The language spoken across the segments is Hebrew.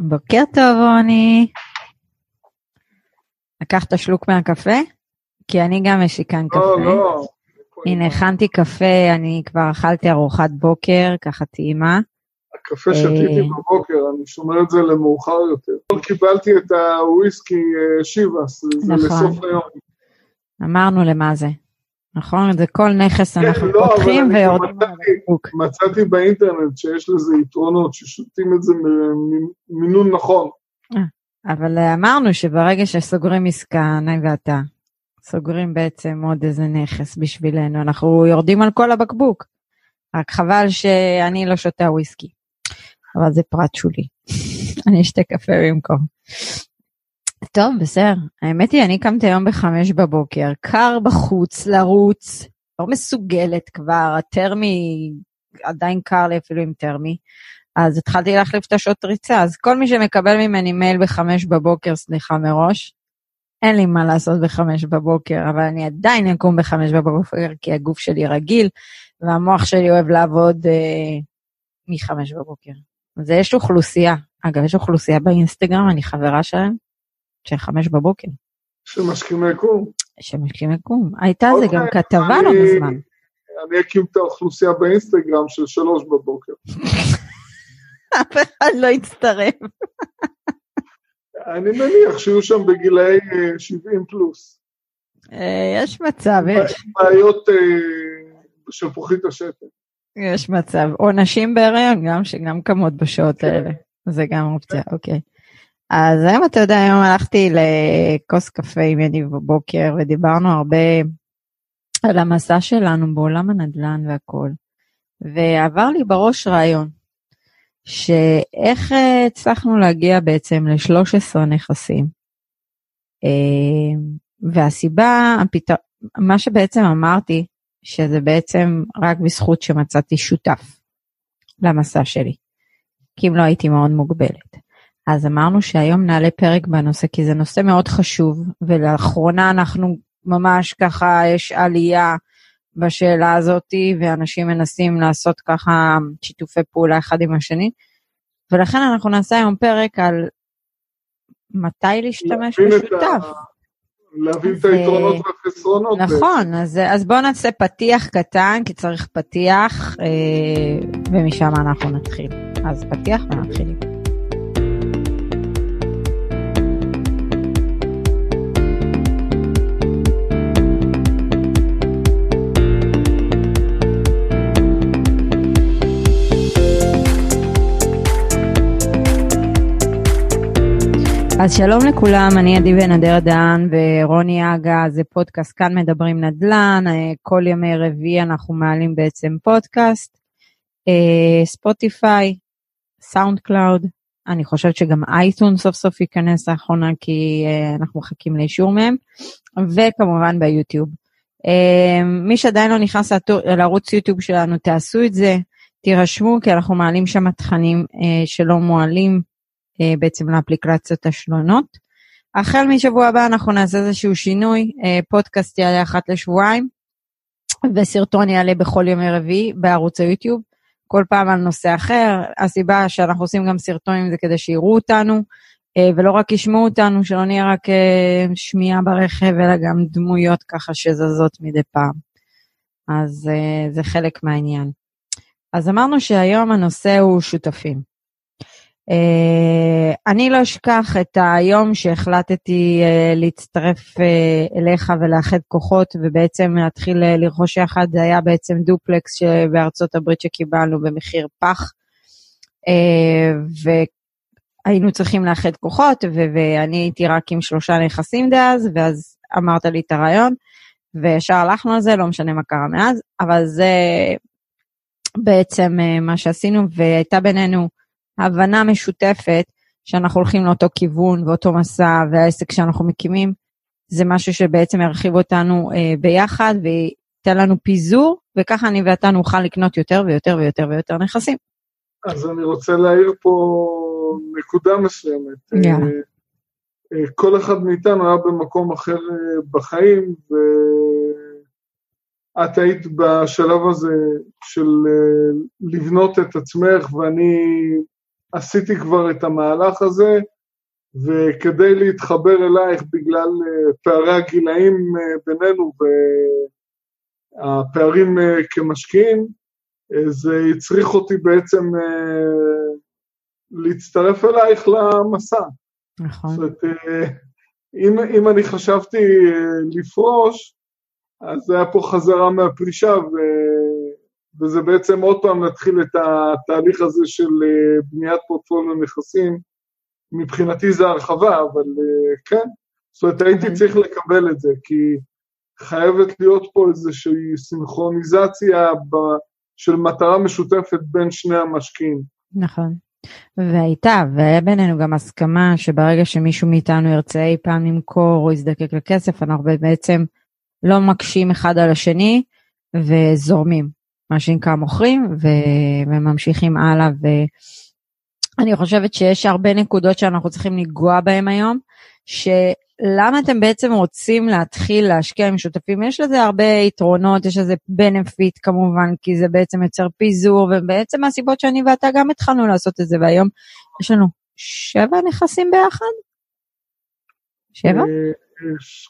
בוקר טוב, רוני. לקחת שלוק מהקפה? כי אני גם משיקן לא, קפה. לא. הנה, הכנתי קפה, אני כבר אכלתי ארוחת בוקר, ככה טעימה. הקפה שתיתי אה. בבוקר, אני שומר את זה למאוחר יותר. קיבלתי את הוויסקי אה, שיבאס, זה נכון. לסוף היום. אמרנו למה זה. נכון? זה כל נכס אנחנו לא, אבל פותחים ויורדים על הבקבוק. מצאתי באינטרנט שיש לזה יתרונות, ששותים את זה ממינון נכון. אבל אה, אמרנו שברגע שסוגרים עסקה, אני ואתה, סוגרים בעצם עוד איזה נכס בשבילנו, אנחנו יורדים על כל הבקבוק. רק חבל שאני לא שותה וויסקי. אבל זה פרט שולי. אני אשתה קפה במקום. טוב, בסדר. האמת היא, אני קמתי היום בחמש בבוקר, קר בחוץ, לרוץ, לא מסוגלת כבר, הטרמי, עדיין קר לי אפילו עם טרמי. אז התחלתי להחליף את השעות ריצה, אז כל מי שמקבל ממני מייל בחמש בבוקר, סליחה מראש, אין לי מה לעשות בחמש בבוקר, אבל אני עדיין אקום בחמש בבוקר, כי הגוף שלי רגיל, והמוח שלי אוהב לעבוד אה, מחמש בבוקר. אז יש אוכלוסייה, אגב, יש אוכלוסייה באינסטגרם, אני חברה שלהם, של חמש בבוקר, שמשכימי קום. שמשקים לקום. הייתה זה גם אוקיי, כתבה לא מזמן. אני אקים את האוכלוסייה באינסטגרם של שלוש בבוקר. אף אחד לא יצטרף. אני מניח שיהיו שם בגילאי אה, 70 פלוס. אה, יש מצב, יש. בעיות אה, של פוחית השתן. יש מצב. או נשים בהיריון, גם שגם קמות בשעות כן. האלה. זה גם אופציה, אוקיי. אז היום אתה יודע, היום הלכתי לכוס קפה עם יניב בבוקר ודיברנו הרבה על המסע שלנו בעולם הנדל"ן והכל. ועבר לי בראש רעיון, שאיך אה, הצלחנו להגיע בעצם ל-13 נכסים. אה, והסיבה, הפתר... מה שבעצם אמרתי, שזה בעצם רק בזכות שמצאתי שותף למסע שלי, כי אם לא הייתי מאוד מוגבלת. אז אמרנו שהיום נעלה פרק בנושא, כי זה נושא מאוד חשוב, ולאחרונה אנחנו ממש ככה, יש עלייה בשאלה הזאתי, ואנשים מנסים לעשות ככה שיתופי פעולה אחד עם השני, ולכן אנחנו נעשה היום פרק על מתי להשתמש בשותף. להבין את היתרונות והחסרונות. נכון, אז, אז בואו נעשה פתיח קטן, כי צריך פתיח, אה, ומשם אנחנו נתחיל. אז פתיח ונתחיל. אז שלום לכולם, אני עדי אדר דהן ורוני אגה, זה פודקאסט כאן מדברים נדל"ן, אה, כל ימי רביעי אנחנו מעלים בעצם פודקאסט, אה, ספוטיפיי, SoundCloud, אני חושבת שגם אייטון סוף סוף ייכנס לאחרונה כי אה, אנחנו מחכים לאישור מהם, וכמובן ביוטיוב. מי שעדיין לא נכנס לערוץ יוטיוב שלנו, תעשו את זה, תירשמו כי אנחנו מעלים שם תכנים שלא מועלים בעצם לאפליקציות השונות. החל משבוע הבא אנחנו נעשה איזשהו שינוי, אה, פודקאסט יעלה אחת לשבועיים, וסרטון יעלה בכל ימי רביעי בערוץ היוטיוב, כל פעם על נושא אחר. הסיבה שאנחנו עושים גם סרטונים זה כדי שיראו אותנו, אה, ולא רק ישמעו אותנו, שלא נהיה רק אה, שמיעה ברכב, אלא גם דמויות ככה שזזות מדי פעם. אז אה, זה חלק מהעניין. אז אמרנו שהיום הנושא הוא שותפים. Uh, אני לא אשכח את היום שהחלטתי uh, להצטרף uh, אליך ולאחד כוחות ובעצם להתחיל לרכוש יחד, זה היה בעצם דופלקס שבארצות הברית שקיבלנו במחיר פח. והיינו צריכים לאחד כוחות ואני הייתי רק עם שלושה נכסים דאז ואז אמרת לי את הרעיון וישר הלכנו על זה, לא משנה מה קרה מאז, אבל זה בעצם מה שעשינו והייתה בינינו הבנה משותפת שאנחנו הולכים לאותו כיוון ואותו מסע והעסק שאנחנו מקימים זה משהו שבעצם ירחיב אותנו אה, ביחד וייתן לנו פיזור וככה אני ואתה נוכל לקנות יותר ויותר ויותר ויותר נכסים. אז אני רוצה להעיר פה נקודה מסוימת. יאללה. אה, אה, כל אחד מאיתנו היה במקום אחר אה, בחיים, ואת היית בשלב הזה של לבנות את עצמך, ואני עשיתי כבר את המהלך הזה, וכדי להתחבר אלייך בגלל אה, פערי הגילאים אה, בינינו והפערים אה, כמשקיעים, זה הצריך אותי בעצם להצטרף אלייך למסע. נכון. זאת אומרת, אם, אם אני חשבתי לפרוש, אז זה היה פה חזרה מהפרישה, ו... וזה בעצם עוד פעם להתחיל את התהליך הזה של בניית פורטפוליו נכסים, מבחינתי זה הרחבה, אבל uh, כן, זאת אומרת, הייתי אוקיי. צריך לקבל את זה, כי חייבת להיות פה איזושהי סינכרוניזציה ב, של מטרה משותפת בין שני המשקיעים. נכון. והייתה, והיה בינינו גם הסכמה שברגע שמישהו מאיתנו ירצה אי פעם למכור או יזדקק לכסף, אנחנו בעצם לא מקשים אחד על השני וזורמים, מה שנקרא מוכרים ו- וממשיכים הלאה. ו- אני חושבת שיש הרבה נקודות שאנחנו צריכים לנגוע בהן היום, שלמה אתם בעצם רוצים להתחיל להשקיע עם שותפים? יש לזה הרבה יתרונות, יש לזה בנפיט כמובן, כי זה בעצם יוצר פיזור, ובעצם מהסיבות שאני ואתה גם התחלנו לעשות את זה, והיום יש לנו שבע נכסים ביחד? שבע? אה,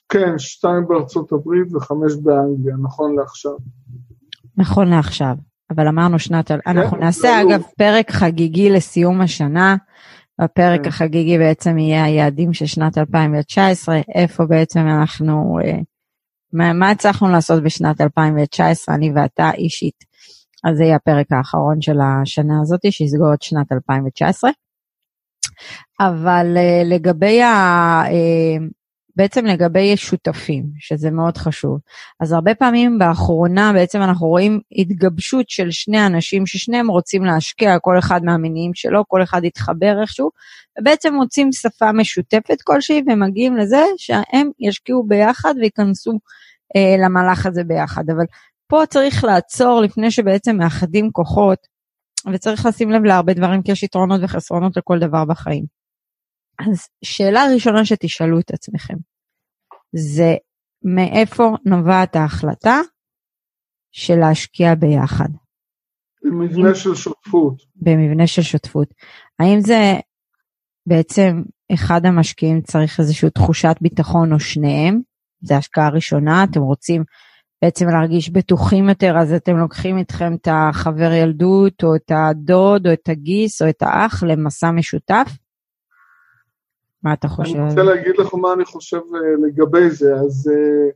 כן, שתיים בארצות הברית וחמש באנגליה, נכון לעכשיו. נכון לעכשיו. אבל אמרנו שנת, כן, אנחנו נעשה לא. אגב פרק חגיגי לסיום השנה. הפרק כן. החגיגי בעצם יהיה היעדים של שנת 2019, איפה בעצם אנחנו, אה, מה, מה הצלחנו לעשות בשנת 2019, אני ואתה אישית. אז זה יהיה הפרק האחרון של השנה הזאת, שיסגור את שנת 2019. אבל אה, לגבי ה... בעצם לגבי שותפים, שזה מאוד חשוב. אז הרבה פעמים באחרונה בעצם אנחנו רואים התגבשות של שני אנשים ששניהם רוצים להשקיע, כל אחד מהמניעים שלו, כל אחד יתחבר איכשהו, ובעצם מוצאים שפה משותפת כלשהי ומגיעים לזה שהם ישקיעו ביחד וייכנסו אה, למהלך הזה ביחד. אבל פה צריך לעצור לפני שבעצם מאחדים כוחות, וצריך לשים לב להרבה דברים, כי יש יתרונות וחסרונות לכל דבר בחיים. אז שאלה ראשונה שתשאלו את עצמכם, זה מאיפה נובעת ההחלטה של להשקיע ביחד? במבנה של שותפות. במבנה של שותפות. האם זה בעצם אחד המשקיעים צריך איזושהי תחושת ביטחון או שניהם? זו השקעה ראשונה, אתם רוצים בעצם להרגיש בטוחים יותר, אז אתם לוקחים איתכם את החבר ילדות, או את הדוד, או את הגיס, או את האח למסע משותף? מה אתה חושב? אני רוצה להגיד לך מה אני חושב אה, לגבי זה. אז אה,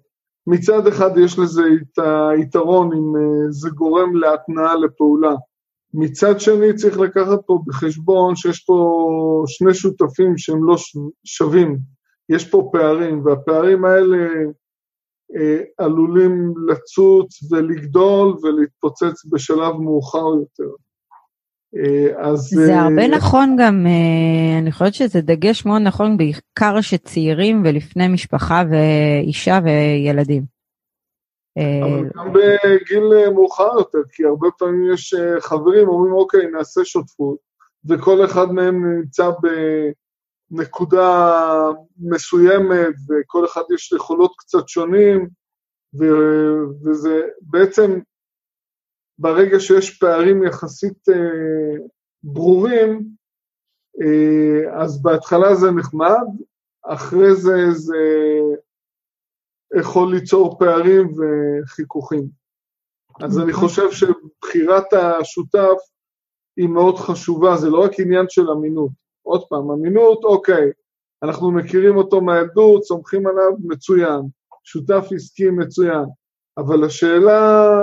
מצד אחד יש לזה את היתרון אם אה, זה גורם להתנעה לפעולה. מצד שני צריך לקחת פה בחשבון שיש פה שני שותפים שהם לא שווים. יש פה פערים, והפערים האלה עלולים לצוץ ולגדול ולהתפוצץ בשלב מאוחר יותר. אה, אז... זה הרבה אה, נכון גם, אה, אני חושבת שזה דגש מאוד נכון, בעיקר שצעירים ולפני משפחה ואישה וילדים. אבל גם בגיל מאוחר יותר, כי הרבה פעמים יש חברים אומרים, אוקיי, נעשה שותפות, וכל אחד מהם נמצא בנקודה מסוימת, וכל אחד יש יכולות קצת שונים, וזה בעצם ברגע שיש פערים יחסית אה, ברורים, אה, אז בהתחלה זה נחמד, אחרי זה זה יכול ליצור פערים וחיכוכים. אז אני. חושב שבחירת השותף היא מאוד חשובה, זה לא רק עניין של אמינות. עוד פעם, אמינות, אוקיי, אנחנו מכירים אותו מהילדות, סומכים עליו, מצוין. שותף עסקי מצוין. אבל השאלה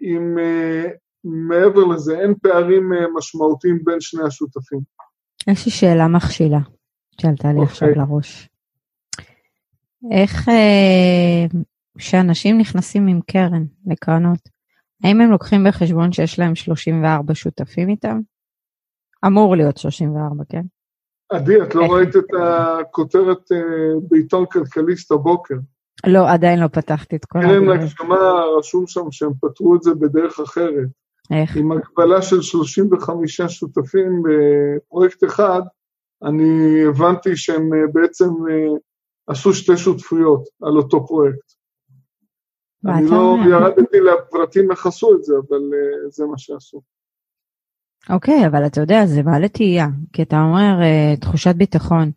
אם uh, מעבר לזה אין פערים uh, משמעותיים בין שני השותפים. יש לי שאלה מכשילה שעלתה לי okay. עכשיו אוקיי. לראש. איך uh, כשאנשים נכנסים עם קרן לקרנות, האם הם לוקחים בחשבון שיש להם 34 שותפים איתם? אמור להיות 34, כן? עדי, את לא ראית את הכותרת uh, בעיתון כלכליסט הבוקר. לא, עדיין לא פתחתי את כל קרן הגשמה רשום שם שהם פתרו את זה בדרך אחרת. איך? עם הגבלה של 35 שותפים בפרויקט אחד, אני הבנתי שהם אה, בעצם אה, עשו שתי שותפויות על אותו פרויקט. אני לא ירדתי לפרטים איך עשו את זה, אבל אה, זה מה שעשו. אוקיי, אבל אתה יודע, זה מעלה תהייה, כי אתה אומר תחושת ביטחון,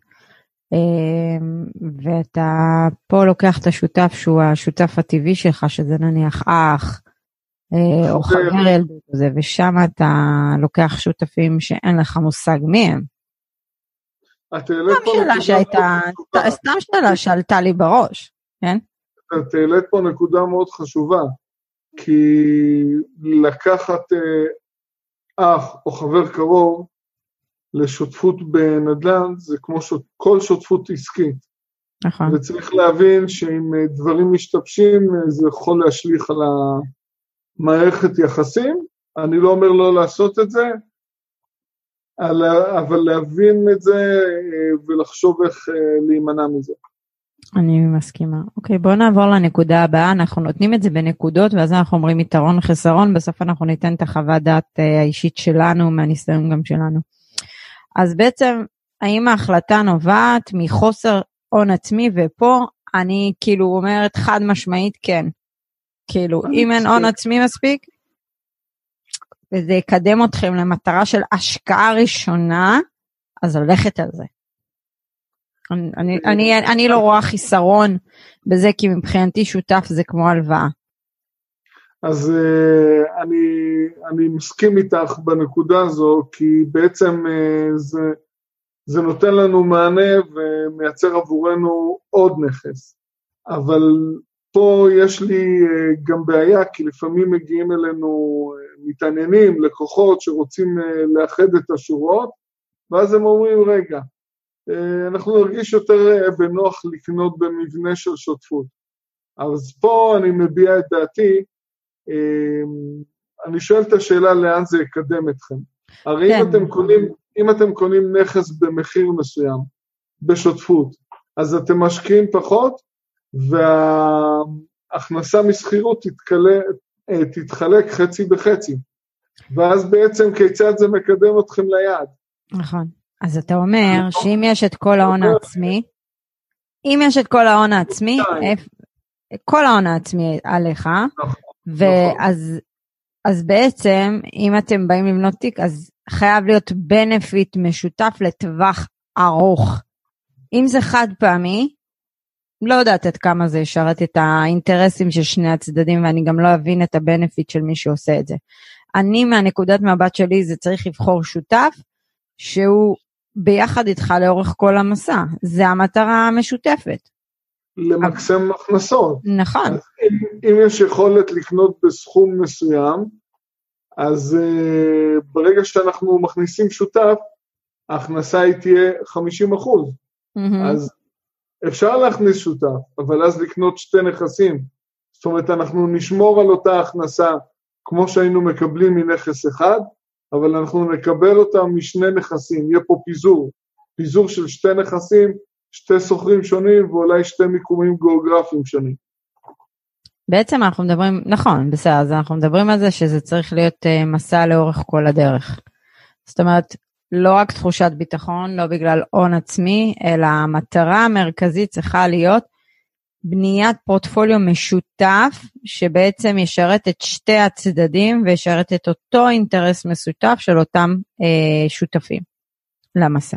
ואתה פה לוקח את השותף שהוא השותף הטבעי שלך, שזה נניח אח, uh, או חבר ילדות, ושם אתה לוקח שותפים שאין לך מושג מי הם. פה נקודה שהייתה, סתם שאלה שעלתה לי בראש, כן? את העלית פה נקודה מאוד חשובה, כי לקחת אה, אח או חבר קרוב לשותפות בנדל"ן זה כמו שות, כל שותפות עסקית. נכון. וצריך להבין שאם אה, דברים משתבשים אה, זה יכול להשליך על המערכת יחסים. אני לא אומר לא לעשות את זה, אבל להבין את זה ולחשוב איך להימנע מזה. אני מסכימה. אוקיי, בואו נעבור לנקודה הבאה. אנחנו נותנים את זה בנקודות, ואז אנחנו אומרים יתרון חסרון, בסוף אנחנו ניתן את החוות דעת אה, האישית שלנו, מהניסיון גם שלנו. אז בעצם, האם ההחלטה נובעת מחוסר הון עצמי, ופה אני כאילו אומרת חד משמעית כן. כאילו, אם אין הון עצמי מספיק, וזה יקדם אתכם למטרה של השקעה ראשונה, אז ללכת על זה. אני, אני, אני, אני לא רואה חיסרון בזה, כי מבחינתי שותף זה כמו הלוואה. אז uh, אני, אני מסכים איתך בנקודה הזו, כי בעצם uh, זה, זה נותן לנו מענה ומייצר עבורנו עוד נכס. אבל פה יש לי uh, גם בעיה, כי לפעמים מגיעים אלינו uh, מתעניינים, לקוחות שרוצים uh, לאחד את השורות, ואז הם אומרים, רגע, אה, אנחנו נרגיש יותר אה, בנוח לקנות במבנה של שותפות. אז פה אני מביע את דעתי, אני שואל את השאלה לאן זה יקדם אתכם. הרי כן. אם, אתם קונים, אם אתם קונים נכס במחיר מסוים, בשותפות, אז אתם משקיעים פחות, וההכנסה משכירות תתחלק חצי בחצי. ואז בעצם כיצד זה מקדם אתכם ליעד. נכון. אז אתה אומר שאם יש את כל ההון העצמי, אם יש את כל ההון העצמי, כל ההון העצמי עליך, נכון, ואז אז בעצם, אם אתם באים לבנות תיק, אז חייב להיות בנפיט משותף לטווח ארוך. אם זה חד פעמי, לא יודעת עד כמה זה ישרת את האינטרסים של שני הצדדים, ואני גם לא אבין את הבנפיט של מי שעושה את זה. אני, מהנקודת מבט שלי, זה צריך לבחור שותף שהוא ביחד איתך לאורך כל המסע. זה המטרה המשותפת. למקסם הכנסות. נכון. אם, אם יש יכולת לקנות בסכום מסוים, אז uh, ברגע שאנחנו מכניסים שותף, ההכנסה היא תהיה 50 אחוז. Mm-hmm. אז אפשר להכניס שותף, אבל אז לקנות שתי נכסים. זאת אומרת, אנחנו נשמור על אותה הכנסה כמו שהיינו מקבלים מנכס אחד, אבל אנחנו נקבל אותם משני נכסים, יהיה פה פיזור, פיזור של שתי נכסים, שתי סוחרים שונים ואולי שתי מיקומים גיאוגרפיים שונים. בעצם אנחנו מדברים, נכון, בסדר, אז אנחנו מדברים על זה שזה צריך להיות uh, מסע לאורך כל הדרך. זאת אומרת, לא רק תחושת ביטחון, לא בגלל הון עצמי, אלא המטרה המרכזית צריכה להיות בניית פורטפוליו משותף שבעצם ישרת את שתי הצדדים וישרת את אותו אינטרס משותף של אותם אה, שותפים למסע.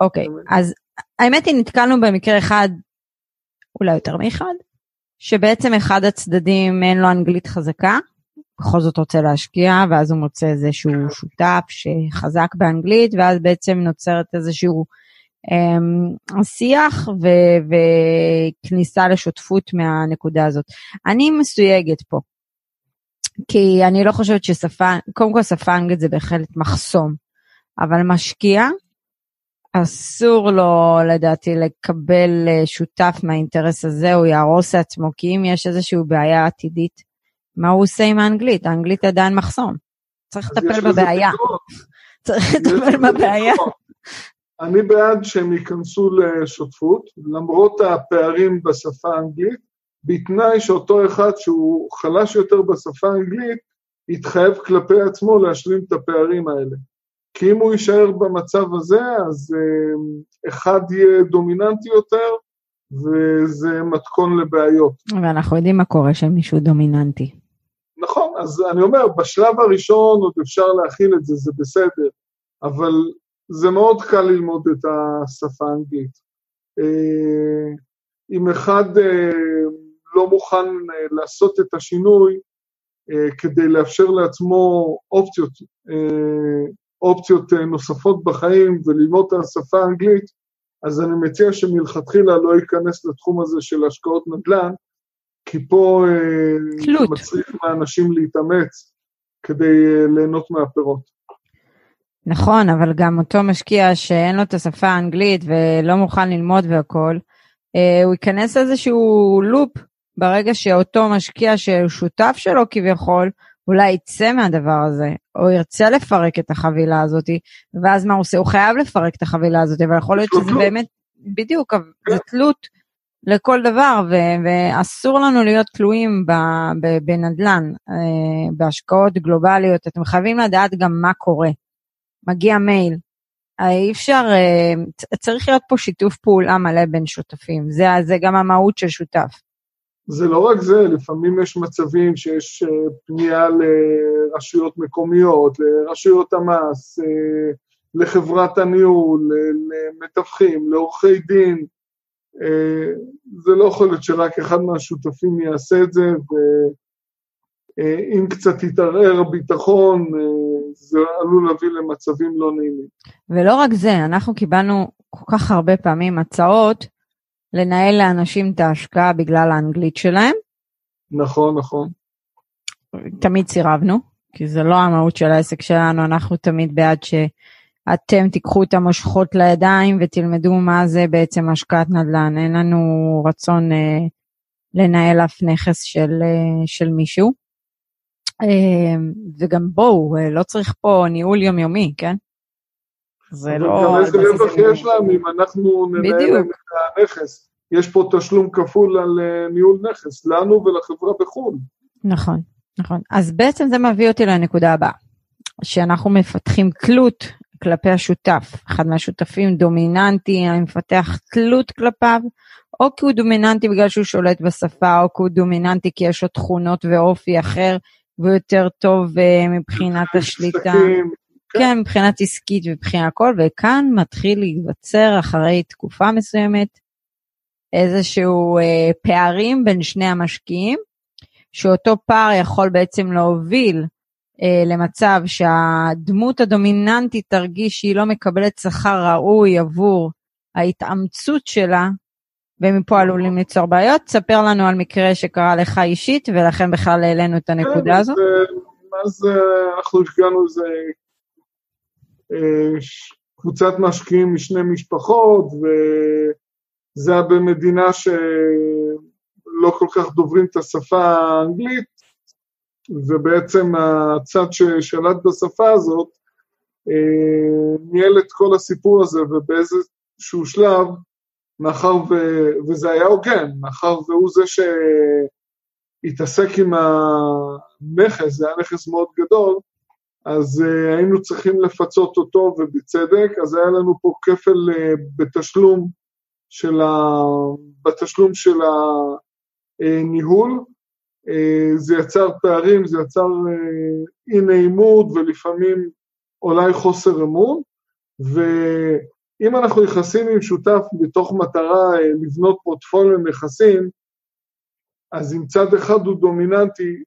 אוקיי, אז האמת היא נתקלנו במקרה אחד, אולי יותר מאחד, שבעצם אחד הצדדים אין לו אנגלית חזקה, בכל זאת רוצה להשקיע, ואז הוא מוצא איזשהו שותף שחזק באנגלית, ואז בעצם נוצרת איזשהו אמ, שיח ו- וכניסה לשותפות מהנקודה הזאת. אני מסויגת פה, כי אני לא חושבת ששפה, קודם כל שפה אנגלית זה בהחלט מחסום, אבל משקיע, אסור לו לדעתי לקבל אה, שותף מהאינטרס הזה, הוא יהרוס לעצמו, כי אם יש איזושהי בעיה עתידית, מה הוא עושה עם האנגלית? האנגלית עדיין מחסום. צריך לטפל בבעיה. צריך לטפל בבעיה. אני בעד שהם ייכנסו לשותפות, למרות הפערים בשפה האנגלית, בתנאי שאותו אחד שהוא חלש יותר בשפה האנגלית, יתחייב כלפי עצמו להשלים את הפערים האלה. כי אם הוא יישאר במצב הזה, אז אה, אחד יהיה דומיננטי יותר, וזה מתכון לבעיות. ואנחנו יודעים מה קורה כשמישהו דומיננטי. נכון, אז אני אומר, בשלב הראשון עוד אפשר להכיל את זה, זה בסדר, אבל זה מאוד קל ללמוד את השפה האנגלית. אה, אם אחד אה, לא מוכן אה, לעשות את השינוי כדי לאפשר לעצמו אופציות, אופציות נוספות בחיים וללמוד את השפה האנגלית, אז אני מציע שמלכתחילה לא ייכנס לתחום הזה של השקעות נדל"ן, כי פה תלות. מצריך מאנשים להתאמץ כדי ליהנות מהפירות. נכון, אבל גם אותו משקיע שאין לו את השפה האנגלית ולא מוכן ללמוד והכול, אה, הוא ייכנס לאיזשהו לופ ברגע שאותו משקיע שהוא שותף שלו כביכול, אולי יצא מהדבר הזה, או ירצה לפרק את החבילה הזאת, ואז מה הוא עושה? הוא חייב לפרק את החבילה הזאת, אבל יכול להיות שזה באמת, בדיוק, זה תלות לכל דבר, ו- ואסור לנו להיות תלויים בנדל"ן, אה, בהשקעות גלובליות, אתם חייבים לדעת גם מה קורה. מגיע מייל. אה, אי אפשר, אה, צריך להיות פה שיתוף פעולה מלא בין שותפים, זה, זה גם המהות של שותף. זה לא רק זה, לפעמים יש מצבים שיש אה, פנייה לרשויות מקומיות, לרשויות המס, לחברת הניהול, למתווכים, לעורכי דין. זה לא יכול להיות שרק אחד מהשותפים יעשה את זה, ואם קצת יתערער הביטחון, זה עלול להביא למצבים לא נעימים. ולא רק זה, אנחנו קיבלנו כל כך הרבה פעמים הצעות לנהל לאנשים את ההשקעה בגלל האנגלית שלהם. נכון, נכון. תמיד סירבנו, כי זה לא המהות של העסק שלנו, אנחנו תמיד בעד שאתם תיקחו את המושכות לידיים ותלמדו מה זה בעצם השקעת נדל"ן. אין לנו רצון אה, לנהל אף נכס של, אה, של מישהו. אמ, וגם בואו, אה, לא צריך פה ניהול יומיומי, כן? זה לא... גם איזה רווח יש להם אם אנחנו ננהל להם את הנכס. יש פה תשלום כפול על אה, ניהול נכס, לנו ולחברה בחו"ל. נכון, נכון. אז בעצם זה מביא אותי לנקודה הבאה, שאנחנו מפתחים תלות כלפי השותף. אחד מהשותפים דומיננטי, אני מפתח תלות כלפיו, או כי הוא דומיננטי בגלל שהוא שולט בשפה, או כי הוא דומיננטי כי יש לו תכונות ואופי אחר, ויותר טוב uh, מבחינת השליטה. כן, מבחינת עסקית ומבחינת הכל, וכאן מתחיל להיווצר אחרי תקופה מסוימת איזשהו uh, פערים בין שני המשקיעים, שאותו פער יכול בעצם להוביל uh, למצב שהדמות הדומיננטית תרגיש שהיא לא מקבלת שכר ראוי עבור ההתאמצות שלה ומפה עלולים ליצור בעיות. ספר לנו על מקרה שקרה לך אישית, ולכן בכלל העלינו את הנקודה הזו. אז אה, אנחנו הפגענו איזה אה, קבוצת משקיעים משני משפחות, וזה היה במדינה שלא כל כך דוברים את השפה האנגלית, ובעצם הצד ששלט בשפה הזאת אה, ניהל את כל הסיפור הזה, ובאיזשהו שלב מאחר ו... וזה היה הוגן, מאחר והוא זה שהתעסק עם הנכס, זה היה נכס מאוד גדול, אז uh, היינו צריכים לפצות אותו, ובצדק, אז היה לנו פה כפל uh, בתשלום של ה... בתשלום של הניהול. Uh, זה יצר פערים, זה יצר אי נעימות ולפעמים אולי חוסר אמון, ו... אם אנחנו נכנסים עם שותף בתוך מטרה אה, לבנות פורטפוליו נכסים, אז אם צד אחד הוא דומיננטי,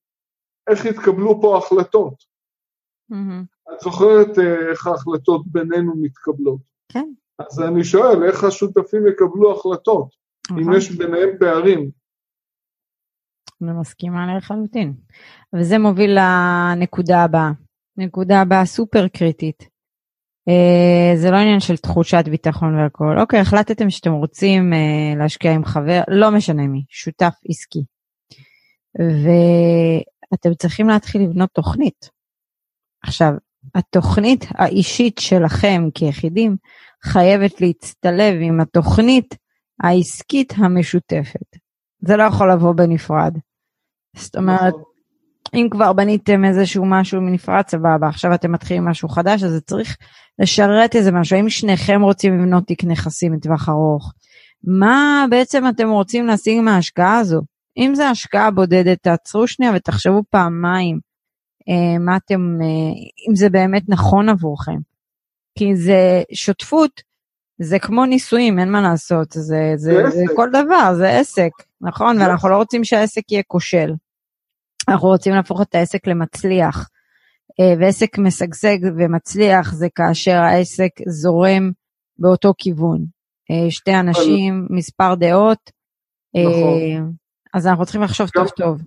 איך יתקבלו פה החלטות? Mm-hmm. את זוכרת אה, איך ההחלטות בינינו מתקבלות. כן. אז אני שואל, איך השותפים יקבלו החלטות, mm-hmm. אם נכון. יש ביניהם פערים? אני מסכימה לחלוטין. וזה מוביל לנקודה הבאה. נקודה הבאה סופר קריטית. Uh, זה לא עניין של תחושת ביטחון והכל. אוקיי, החלטתם שאתם רוצים uh, להשקיע עם חבר, לא משנה מי, שותף עסקי. ואתם צריכים להתחיל לבנות תוכנית. עכשיו, התוכנית האישית שלכם כיחידים חייבת להצטלב עם התוכנית העסקית המשותפת. זה לא יכול לבוא בנפרד. זאת אומרת, נכון. אם כבר בניתם איזשהו משהו מנפרד, סבבה, עכשיו אתם מתחילים משהו חדש, אז זה צריך לשרת איזה משהו. האם שניכם רוצים לבנות תיק נכסים לטווח ארוך? מה בעצם אתם רוצים להשיג מההשקעה הזו? אם זה השקעה בודדת, תעצרו שנייה ותחשבו פעמיים מה אתם, אה, אם זה באמת נכון עבורכם. כי זה שותפות, זה כמו נישואים, אין מה לעשות, זה, זה, זה, זה כל דבר, זה עסק, נכון? ואנחנו לא רוצים שהעסק יהיה כושל. אנחנו רוצים להפוך את העסק למצליח. אה, ועסק משגשג ומצליח זה כאשר העסק זורם באותו כיוון. אה, שתי אנשים, מספר דעות, אה, נכון. אז אנחנו צריכים לחשוב טוב טוב.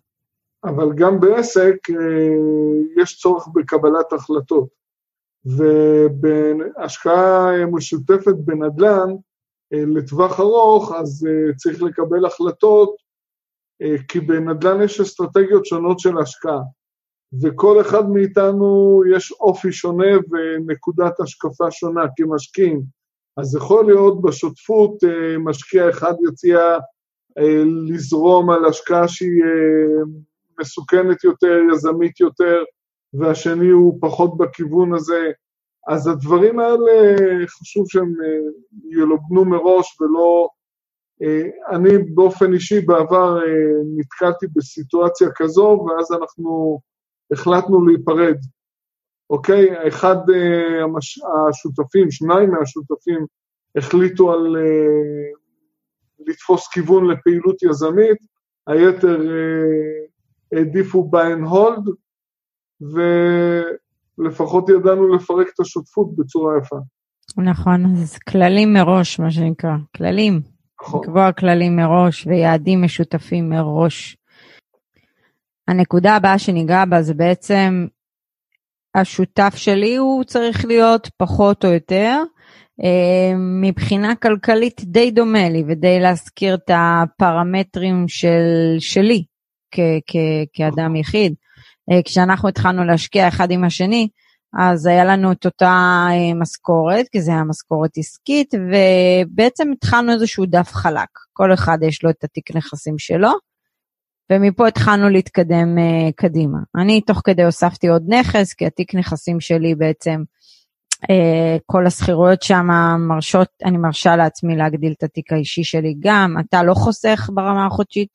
אבל גם בעסק יש צורך בקבלת החלטות. ובהשקעה משותפת בנדל"ן לטווח ארוך, אז צריך לקבל החלטות, כי בנדל"ן יש אסטרטגיות שונות של השקעה. וכל אחד מאיתנו יש אופי שונה ונקודת השקפה שונה כמשקיעים. אז יכול להיות בשותפות אה, משקיע אחד יציע אה, לזרום על השקעה שהיא אה, מסוכנת יותר, יזמית יותר, והשני הוא פחות בכיוון הזה. אז הדברים האלה חשוב שהם ילובנו מראש ולא... אני באופן אישי בעבר נתקלתי בסיטואציה כזו, ואז אנחנו החלטנו להיפרד, אוקיי? אחד. השותפים, שניים מהשותפים, החליטו על לתפוס כיוון לפעילות יזמית, היתר העדיפו buy and hold, ולפחות ידענו לפרק את השותפות בצורה יפה. נכון, אז כללים מראש, מה שנקרא, כללים. נכון. לקבוע כללים מראש ויעדים משותפים מראש. הנקודה הבאה שניגע בה זה בעצם השותף שלי הוא צריך להיות פחות או יותר אה, מבחינה כלכלית די דומה לי ודי להזכיר את הפרמטרים של, שלי כ, כ, כאדם יחיד. אה, כשאנחנו התחלנו להשקיע אחד עם השני, אז היה לנו את אותה אה, משכורת, כי זה היה משכורת עסקית, ובעצם התחלנו איזשהו דף חלק. כל אחד יש לו את התיק נכסים שלו, ומפה התחלנו להתקדם uh, קדימה. אני תוך כדי הוספתי עוד נכס, כי התיק נכסים שלי בעצם, כל השכירויות שם מרשות, אני מרשה לעצמי להגדיל את התיק האישי שלי גם, אתה לא חוסך ברמה החודשית,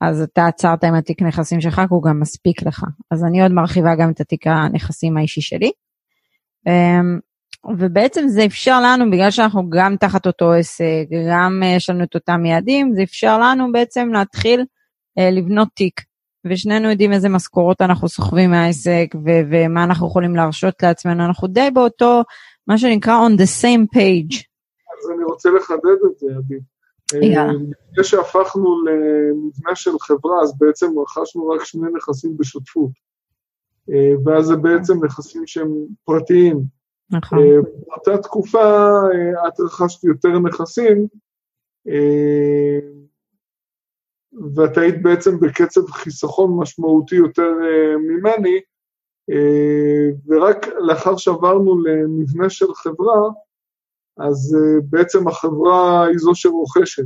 אז אתה עצרת עם התיק נכסים שלך, כי הוא גם מספיק לך. אז אני עוד מרחיבה גם את התיק הנכסים האישי שלי. Um, ובעצם זה אפשר לנו, בגלל שאנחנו גם תחת אותו עסק, גם יש לנו את אותם יעדים, זה אפשר לנו בעצם להתחיל אה, לבנות תיק, ושנינו יודעים איזה משכורות אנחנו סוחבים מהעסק ו- ומה אנחנו יכולים להרשות לעצמנו, אנחנו די באותו, מה שנקרא on the same page. אז אני רוצה לחדד את זה, עדי. אה, לפני שהפכנו למבנה של חברה, אז בעצם רכשנו רק שני נכסים בשותפות. אה, ואז זה בעצם נכסים שהם פרטיים. נכון. באותה תקופה את רכשת יותר נכסים, ואת היית בעצם בקצב חיסכון משמעותי יותר ממני, ורק לאחר שעברנו למבנה של חברה, אז uh, בעצם החברה היא זו שרוכשת.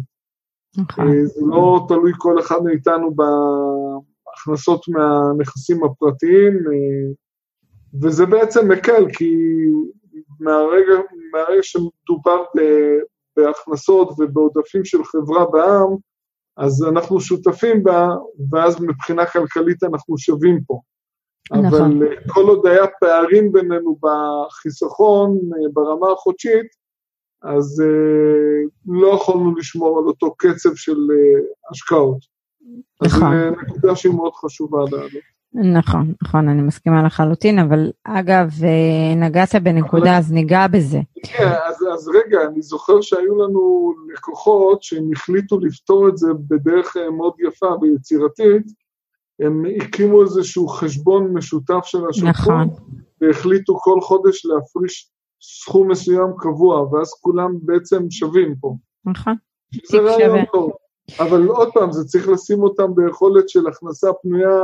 נכון. Uh, זה לא תלוי כל אחד מאיתנו בהכנסות מהנכסים הפרטיים, uh, וזה בעצם מקל, כי מהרגע, מהרגע שמדובר בהכנסות ובעודפים של חברה בעם, אז אנחנו שותפים בה, ואז מבחינה כלכלית אנחנו שווים פה. נכון. אבל אה, כל עוד היה פערים בינינו בחיסכון אה, ברמה החודשית, אז uh, לא יכולנו לשמור על אותו קצב של uh, השקעות. נכון. אז זו נקודה שהיא מאוד חשובה לענות. נכון, נכון, אני מסכימה לחלוטין, אבל אגב, אה, נגעת בנקודה, אז ניגע בזה. כן, אז, אז רגע, אני זוכר שהיו לנו לקוחות שהם החליטו לפתור את זה בדרך אה, מאוד יפה ויצירתית, הם הקימו איזשהו חשבון משותף של השותפות, נכון. והחליטו כל חודש להפריש סכום מסוים קבוע, ואז כולם בעצם שווים פה. נכון. זה רעיון טוב. אבל עוד פעם, זה צריך לשים אותם ביכולת של הכנסה פנויה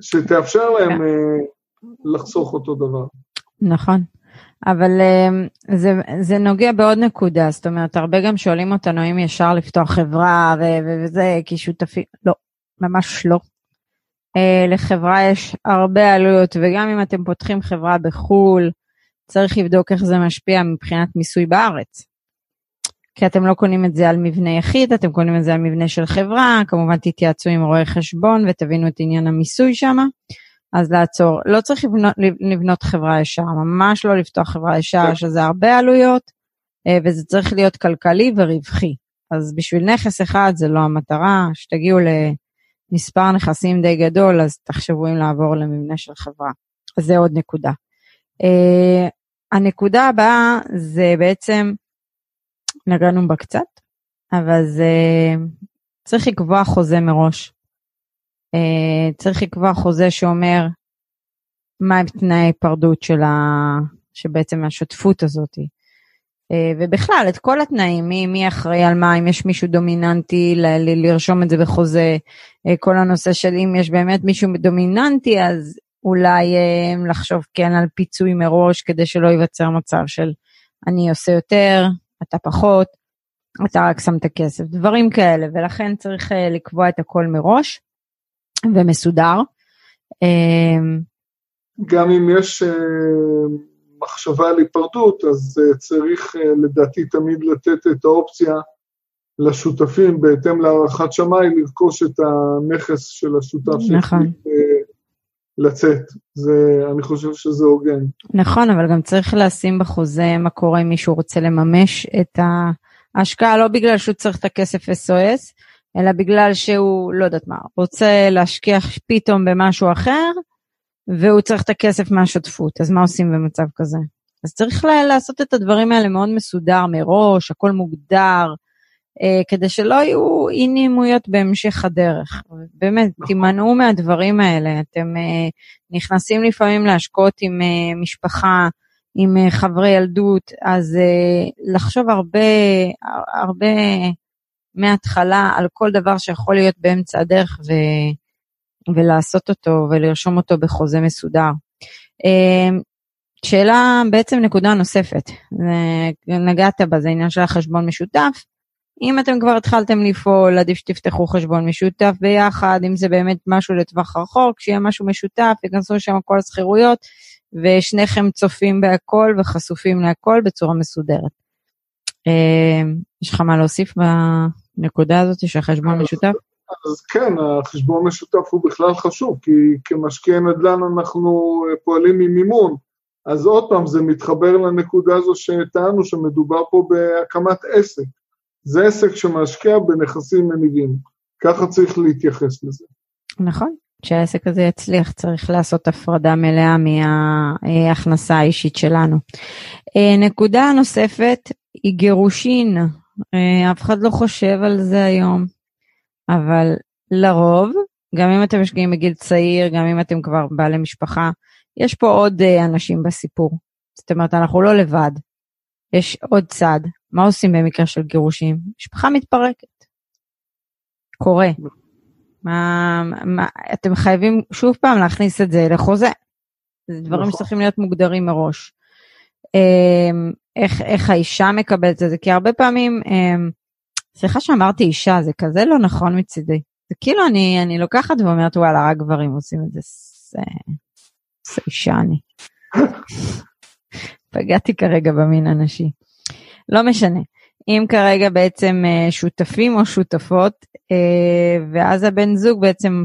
שתאפשר להם כן. אה, לחסוך אותו דבר. נכון. אבל אה, זה, זה נוגע בעוד נקודה, זאת אומרת, הרבה גם שואלים אותנו אם ישר לפתוח חברה ו- וזה כשותפים, לא, ממש לא. Uh, לחברה יש הרבה עלויות, וגם אם אתם פותחים חברה בחו"ל, צריך לבדוק איך זה משפיע מבחינת מיסוי בארץ. כי אתם לא קונים את זה על מבנה יחיד, אתם קונים את זה על מבנה של חברה, כמובן תתייעצו עם רואי חשבון ותבינו את עניין המיסוי שם, אז לעצור. לא צריך לבנות, לבנות חברה ישר, ממש לא לפתוח חברה ישר, יש לזה הרבה עלויות, אה, וזה צריך להיות כלכלי ורווחי. אז בשביל נכס אחד זה לא המטרה, שתגיעו למספר נכסים די גדול, אז תחשבו אם לעבור למבנה של חברה. אז זה עוד נקודה. Uh, הנקודה הבאה זה בעצם, נגענו בה קצת, אבל זה צריך לקבוע חוזה מראש. Uh, צריך לקבוע חוזה שאומר מה הם תנאי ההיפרדות של ה... שבעצם השותפות הזאת. אה, ובכלל, את כל התנאים, מי, מי אחראי על מה, אם יש מישהו דומיננטי, ל, ל, לרשום את זה בחוזה, אה, כל הנושא של אם יש באמת מישהו דומיננטי, אז אולי אה, לחשוב כן על פיצוי מראש, כדי שלא ייווצר מצב של אני עושה יותר, אתה פחות, אתה רק שם את הכסף, דברים כאלה, ולכן צריך לקבוע את הכל מראש ומסודר. גם אם יש מחשבה על היפרדות, אז uh, צריך לדעתי תמיד לתת את האופציה לשותפים בהתאם להערכת שמאי לרכוש את הנכס של השותף נכון. שהחליט לצאת. זה, אני חושב שזה הוגן. נכון, אבל גם צריך לשים בחוזה מה קורה אם מישהו רוצה לממש את ההשקעה, לא בגלל שהוא צריך את הכסף SOS, אלא בגלל שהוא, לא יודעת מה, רוצה להשקיע פתאום במשהו אחר, והוא צריך את הכסף מהשותפות, אז מה עושים במצב כזה? אז צריך לעשות את הדברים האלה מאוד מסודר מראש, הכל מוגדר, כדי שלא יהיו אי נעימויות בהמשך הדרך. באמת, נכון. תימנעו מהדברים האלה. אתם אה, נכנסים לפעמים להשקעות עם אה, משפחה, עם אה, חברי ילדות, אז אה, לחשוב הרבה, הרבה מההתחלה על כל דבר שיכול להיות באמצע הדרך, ו... ולעשות אותו ולרשום אותו בחוזה מסודר. שאלה, בעצם נקודה נוספת, נגעת בה, זה עניין של החשבון משותף. אם אתם כבר התחלתם לפעול, עדיף שתפתחו חשבון משותף ביחד, אם זה באמת משהו לטווח רחוק, שיהיה משהו משותף, ייכנסו שם כל השכירויות, ושניכם צופים בהכל וחשופים להכל בצורה מסודרת. אמ, יש לך מה להוסיף בנקודה הזאת של החשבון משותף? אז כן, החשבון משותף הוא בכלל חשוב, כי כמשקיעי נדל"ן אנחנו פועלים עם מימון. אז עוד פעם, זה מתחבר לנקודה הזו שטענו שמדובר פה בהקמת עסק. זה עסק שמשקיע בנכסים מניבים. ככה צריך להתייחס לזה. נכון, כשהעסק הזה יצליח צריך לעשות הפרדה מלאה מההכנסה האישית שלנו. אה, נקודה נוספת היא גירושין. אה, אף אחד לא חושב על זה היום. אבל לרוב, גם אם אתם משקיעים בגיל צעיר, גם אם אתם כבר בעלי משפחה, יש פה עוד uh, אנשים בסיפור. זאת אומרת, אנחנו לא לבד. יש עוד צד. מה עושים במקרה של גירושים? משפחה מתפרקת. קורה. מה, מה, אתם חייבים שוב פעם להכניס את זה לחוזה. זה דברים נכון. שצריכים להיות מוגדרים מראש. Um, איך, איך האישה מקבלת את זה? כי הרבה פעמים um, סליחה שאמרתי אישה, זה כזה לא נכון מצידי. זה כאילו אני, אני לוקחת ואומרת, וואלה, רק גברים עושים את זה. זה, זה אישה אני. פגעתי כרגע במין הנשי. לא משנה. אם כרגע בעצם אה, שותפים או שותפות, אה, ואז הבן זוג בעצם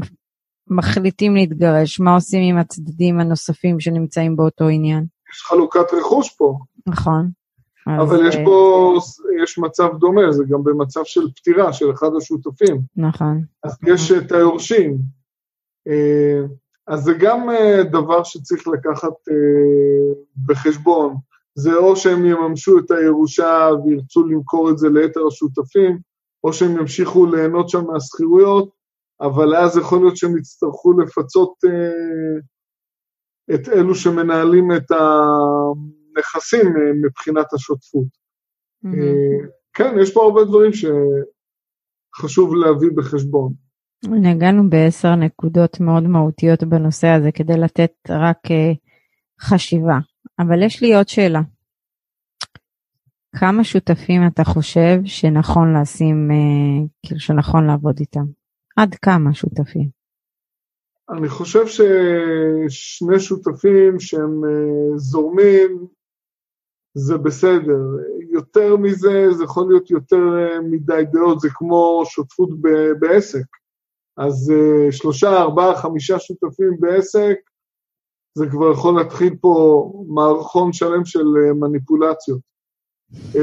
מחליטים להתגרש, מה עושים עם הצדדים הנוספים שנמצאים באותו עניין? יש חלוקת רכוש פה. נכון. אבל יש פה, אה, יש מצב דומה, זה גם במצב של פטירה של אחד השותפים. נכון. אז יש את היורשים. אה, אז זה גם אה, דבר שצריך לקחת בחשבון. זה או שהם יממשו את הירושה וירצו למכור את זה ליתר השותפים, או שהם ימשיכו ליהנות שם מהשכירויות, אבל אז יכול להיות שהם יצטרכו לפצות את אלו שמנהלים את ה... נכסים אה, מבחינת השותפות. Mm-hmm. כן, יש פה הרבה דברים שחשוב להביא בחשבון. נגענו בעשר נקודות מאוד מהותיות בנושא הזה כדי לתת רק אה, חשיבה, אבל יש לי עוד שאלה. כמה שותפים אתה חושב שנכון לשים, כאילו שנכון לעבוד איתם? עד כמה שותפים? אני חושב ששני שותפים שהם זורמים זה בסדר. יותר מזה, זה יכול להיות יותר מדי דעות, זה כמו שותפות בעסק. אז שלושה, ארבעה, חמישה שותפים בעסק, זה כבר יכול להתחיל פה מערכון שלם של מניפולציות.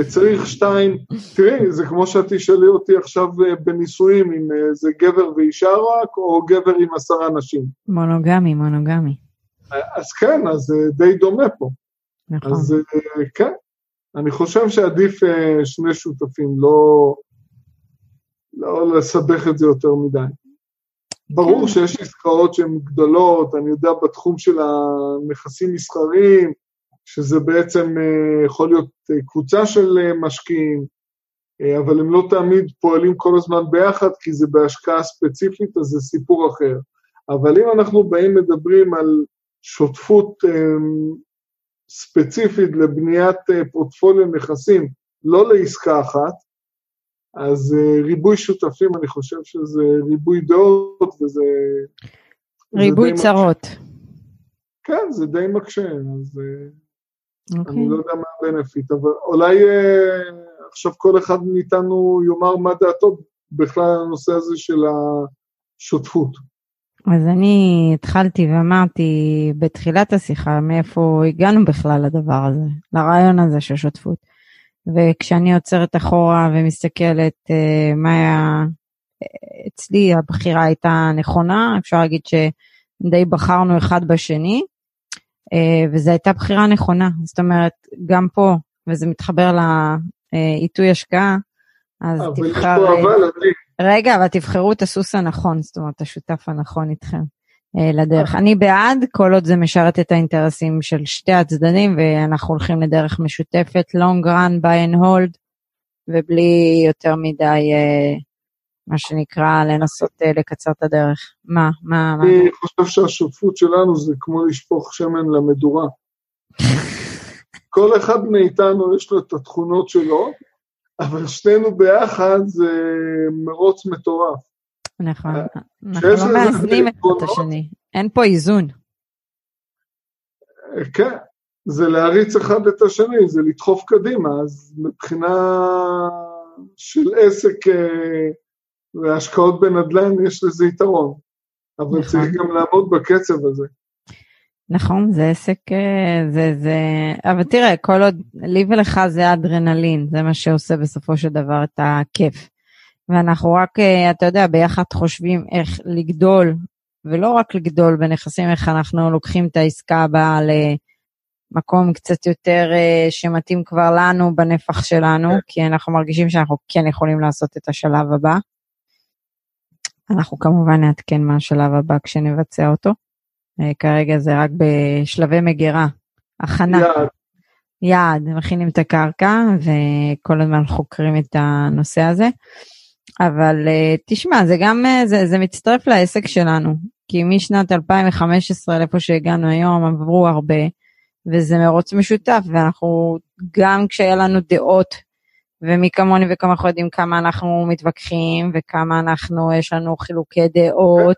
צריך שתיים, תראי, זה כמו שאת תשאלי אותי עכשיו בנישואים, אם זה גבר ואישה רק, או גבר עם עשרה נשים. מונוגמי, מונוגמי. אז כן, אז זה די דומה פה. נכון. אז כן, אני חושב שעדיף שני שותפים, לא, לא לסבך את זה יותר מדי. ברור כן. שיש עסקאות שהן גדולות, אני יודע בתחום של הנכסים מסחריים, שזה בעצם יכול להיות קבוצה של משקיעים, אבל הם לא תמיד פועלים כל הזמן ביחד, כי זה בהשקעה ספציפית, אז זה סיפור אחר. אבל אם אנחנו באים מדברים על שותפות ספציפית לבניית פורטפוליו נכסים, לא לעסקה אחת, אז ריבוי שותפים, אני חושב שזה ריבוי דעות וזה... ריבוי צרות. מקשה. כן, זה די מקשה, אז okay. אני אוקיי. לא יודע מה הבנפיט, אבל אולי עכשיו כל אחד מאיתנו יאמר מה דעתו בכלל על הנושא הזה של השותפות. אז אני התחלתי ואמרתי בתחילת השיחה מאיפה הגענו בכלל לדבר הזה, לרעיון הזה של שותפות. וכשאני עוצרת אחורה ומסתכלת uh, מה היה, אצלי הבחירה הייתה נכונה, אפשר להגיד שדי בחרנו אחד בשני, uh, וזו הייתה בחירה נכונה. זאת אומרת, גם פה, וזה מתחבר לעיתוי השקעה, אז תבחר... אבל. רגע, אבל תבחרו את הסוס הנכון, זאת אומרת, השותף הנכון איתכם אה, לדרך. אני בעד, כל עוד זה משרת את האינטרסים של שתי הצדדים, ואנחנו הולכים לדרך משותפת, long run, buy and hold, ובלי יותר מדי, אה, מה שנקרא, לנסות אה, לקצר את הדרך. מה, מה, מה? אני חושב שהשותפות שלנו זה כמו לשפוך שמן למדורה. כל אחד מאיתנו יש לו את התכונות שלו, אבל שנינו ביחד זה מרוץ מטורף. נכון, אנחנו לא מאזנים את השני, אין פה איזון. כן, זה להריץ אחד את השני, זה לדחוף קדימה, אז מבחינה של עסק והשקעות בנדל"ן יש לזה יתרון, אבל נכון. צריך גם לעמוד בקצב הזה. נכון, זה עסק, זה, זה, אבל תראה, כל עוד לי ולך זה אדרנלין, זה מה שעושה בסופו של דבר את הכיף. ואנחנו רק, אתה יודע, ביחד חושבים איך לגדול, ולא רק לגדול בנכסים, איך אנחנו לוקחים את העסקה הבאה למקום קצת יותר שמתאים כבר לנו בנפח שלנו, כן. כי אנחנו מרגישים שאנחנו כן יכולים לעשות את השלב הבא. אנחנו כמובן נעדכן מה השלב הבא כשנבצע אותו. כרגע זה רק בשלבי מגירה, הכנה. יעד. יעד, מכינים את הקרקע וכל הזמן חוקרים את הנושא הזה. אבל תשמע, זה גם, זה, זה מצטרף לעסק שלנו, כי משנת 2015 לאיפה שהגענו היום עברו הרבה, וזה מרוץ משותף, ואנחנו, גם כשהיה לנו דעות, ומי כמוני וכמוך יודעים כמה אנחנו מתווכחים, וכמה אנחנו, יש לנו חילוקי דעות,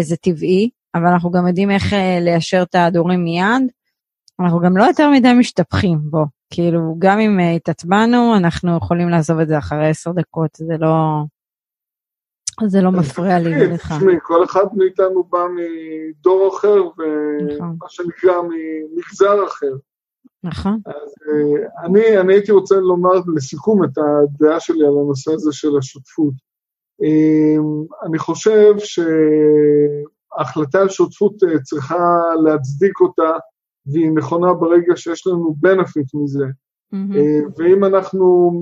זה טבעי, אבל אנחנו גם יודעים איך ליישר את ההדורים מיד. אנחנו גם לא יותר מדי משתפכים בו. כאילו, גם אם התעצבנו, אנחנו יכולים לעזוב את זה אחרי עשר דקות, זה לא... זה לא מפריע לי ולך. תשמעי, כל אחד מאיתנו בא מדור אחר, ומה שנקרא ממגזר אחר. נכון. אז אני, אני הייתי רוצה לומר לסיכום את הדעה שלי על הנושא הזה של השותפות. אני חושב ש... ההחלטה על שותפות צריכה להצדיק אותה, והיא נכונה ברגע שיש לנו benefit מזה. Mm-hmm. ואם אנחנו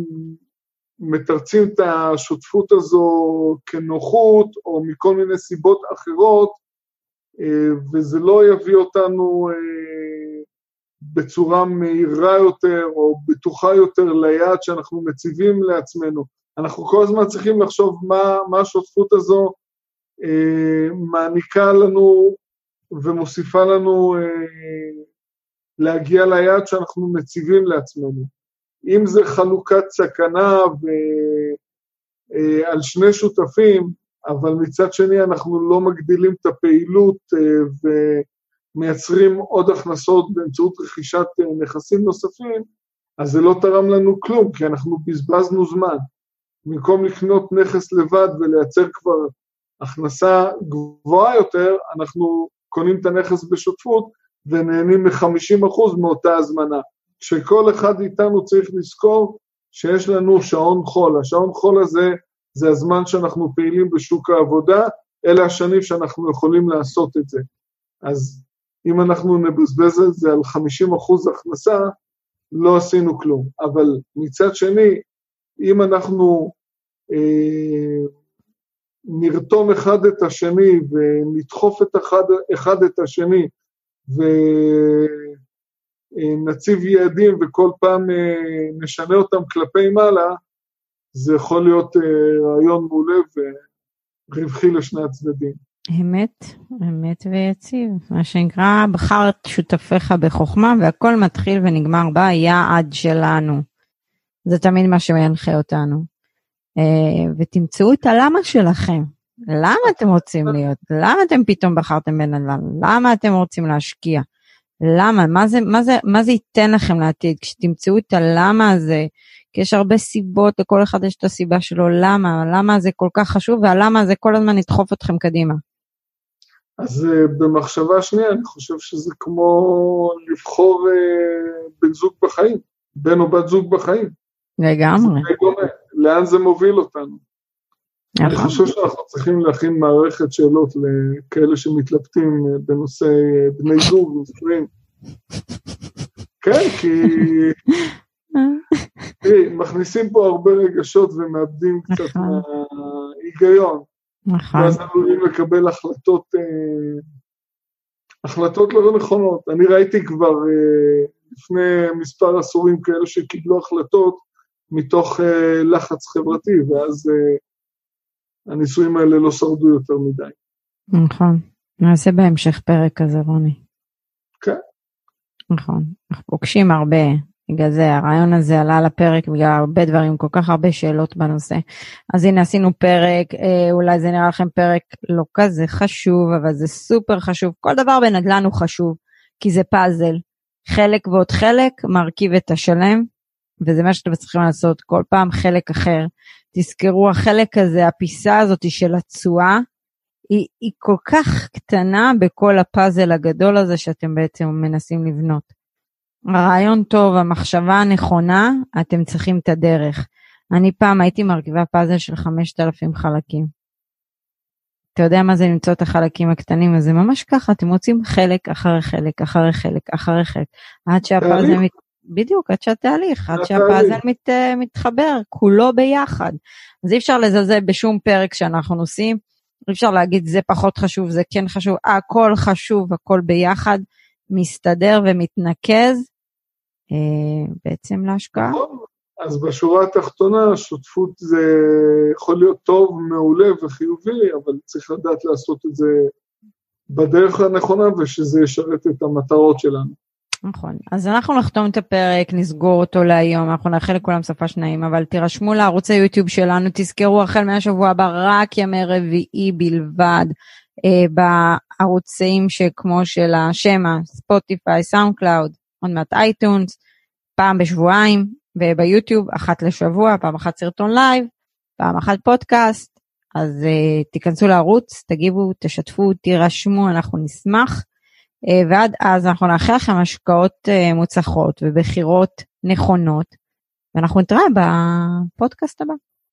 מתרצים את השותפות הזו כנוחות, או מכל מיני סיבות אחרות, וזה לא יביא אותנו בצורה מהירה יותר, או בטוחה יותר ליעד שאנחנו מציבים לעצמנו. אנחנו כל הזמן צריכים לחשוב מה, מה השותפות הזו מעניקה לנו ומוסיפה לנו להגיע ליעד שאנחנו מציבים לעצמנו. אם זה חלוקת סכנה ועל שני שותפים, אבל מצד שני אנחנו לא מגדילים את הפעילות ומייצרים עוד הכנסות באמצעות רכישת נכסים נוספים, אז זה לא תרם לנו כלום, כי אנחנו בזבזנו זמן. במקום לקנות נכס לבד ולייצר כבר הכנסה גבוהה יותר, אנחנו קונים את הנכס בשותפות ונהנים מ-50% מאותה הזמנה. שכל אחד איתנו צריך לזכור שיש לנו שעון חול. השעון חול הזה זה הזמן שאנחנו פעילים בשוק העבודה, אלה השנים שאנחנו יכולים לעשות את זה. אז אם אנחנו נבזבז את זה על 50 אחוז הכנסה, לא עשינו כלום. אבל מצד שני, אם אנחנו אה, נרתום אחד את השני ונדחוף את אחד, אחד את השני ונציב יעדים וכל פעם אה, נשנה אותם כלפי מעלה, זה יכול להיות אה, רעיון מעולה ורווחי לשני הצדדים. אמת, אמת ויציב. מה שנקרא, בחר את שותפיך בחוכמה והכל מתחיל ונגמר ביעד שלנו. זה תמיד מה שמנחה אותנו. אה, ותמצאו את הלמה שלכם. למה אתם רוצים להיות? למה אתם פתאום בחרתם אדם? למה אתם רוצים להשקיע? למה? מה זה, מה זה, מה זה ייתן לכם לעתיד? כשתמצאו את הלמה הזה, כי יש הרבה סיבות, לכל אחד יש את הסיבה שלו, למה? למה זה כל כך חשוב, והלמה זה כל הזמן ידחוף אתכם קדימה. אז uh, במחשבה שנייה, אני חושב שזה כמו לבחור uh, בן זוג בחיים, בן או בת זוג בחיים. לגמרי. לאן זה מוביל אותנו? נכון. אני חושב שאנחנו צריכים להכין מערכת שאלות לכאלה שמתלבטים בנושא בני זוג וספרים. כן, כי... תראי, מכניסים פה הרבה רגשות ומאבדים קצת נכון. מההיגיון. נכון. ואז עלולים לקבל החלטות, אה, החלטות לא נכונות. אני ראיתי כבר אה, לפני מספר עשורים כאלה שקיבלו החלטות מתוך אה, לחץ חברתי, ואז אה, הניסויים האלה לא שרדו יותר מדי. נכון. נעשה בהמשך פרק כזה, רוני. כן. נכון. אנחנו פוגשים הרבה בגלל זה הרעיון הזה עלה לפרק בגלל הרבה דברים, כל כך הרבה שאלות בנושא. אז הנה עשינו פרק, אה, אולי זה נראה לכם פרק לא כזה חשוב, אבל זה סופר חשוב. כל דבר בנדל"ן הוא חשוב, כי זה פאזל. חלק ועוד חלק מרכיב את השלם, וזה מה שאתם צריכים לעשות כל פעם חלק אחר. תזכרו, החלק הזה, הפיסה הזאת של התשואה, היא, היא כל כך קטנה בכל הפאזל הגדול הזה שאתם בעצם מנסים לבנות. הרעיון טוב, המחשבה הנכונה, אתם צריכים את הדרך. אני פעם הייתי מרכיבה פאזל של 5,000 חלקים. אתה יודע מה זה למצוא את החלקים הקטנים, אז זה ממש ככה, אתם מוצאים חלק אחרי חלק אחרי חלק אחרי חלק, עד שהפאזל, מת... בדיוק, עד שהתהליך, עד שהפאזל מת... מתחבר, כולו ביחד. אז אי אפשר לזלזל בשום פרק שאנחנו עושים, אי אפשר להגיד זה פחות חשוב, זה כן חשוב, הכל חשוב, הכל ביחד, מסתדר ומתנקז, אה, בעצם להשקעה. נכון. אז בשורה התחתונה, שותפות זה יכול להיות טוב, מעולה וחיובי, אבל צריך לדעת לעשות את זה בדרך הנכונה ושזה ישרת את המטרות שלנו. נכון. אז אנחנו נחתום את הפרק, נסגור אותו להיום, אנחנו נאחל לכולם שפה שניים, אבל תירשמו לערוץ היוטיוב שלנו, תזכרו החל מהשבוע הבא רק ימי רביעי בלבד, אה, בערוצים שכמו של השמע, ספוטיפיי, SoundCloud, עוד מעט iTunes, פעם בשבועיים, וביוטיוב אחת לשבוע, פעם אחת סרטון live, פעם אחת פודקאסט, אז uh, תיכנסו לערוץ, תגיבו, תשתפו, תירשמו, אנחנו נשמח. Uh, ועד אז אנחנו נאחל לכם השקעות uh, מוצלחות ובחירות נכונות, ואנחנו נתראה בפודקאסט הבא.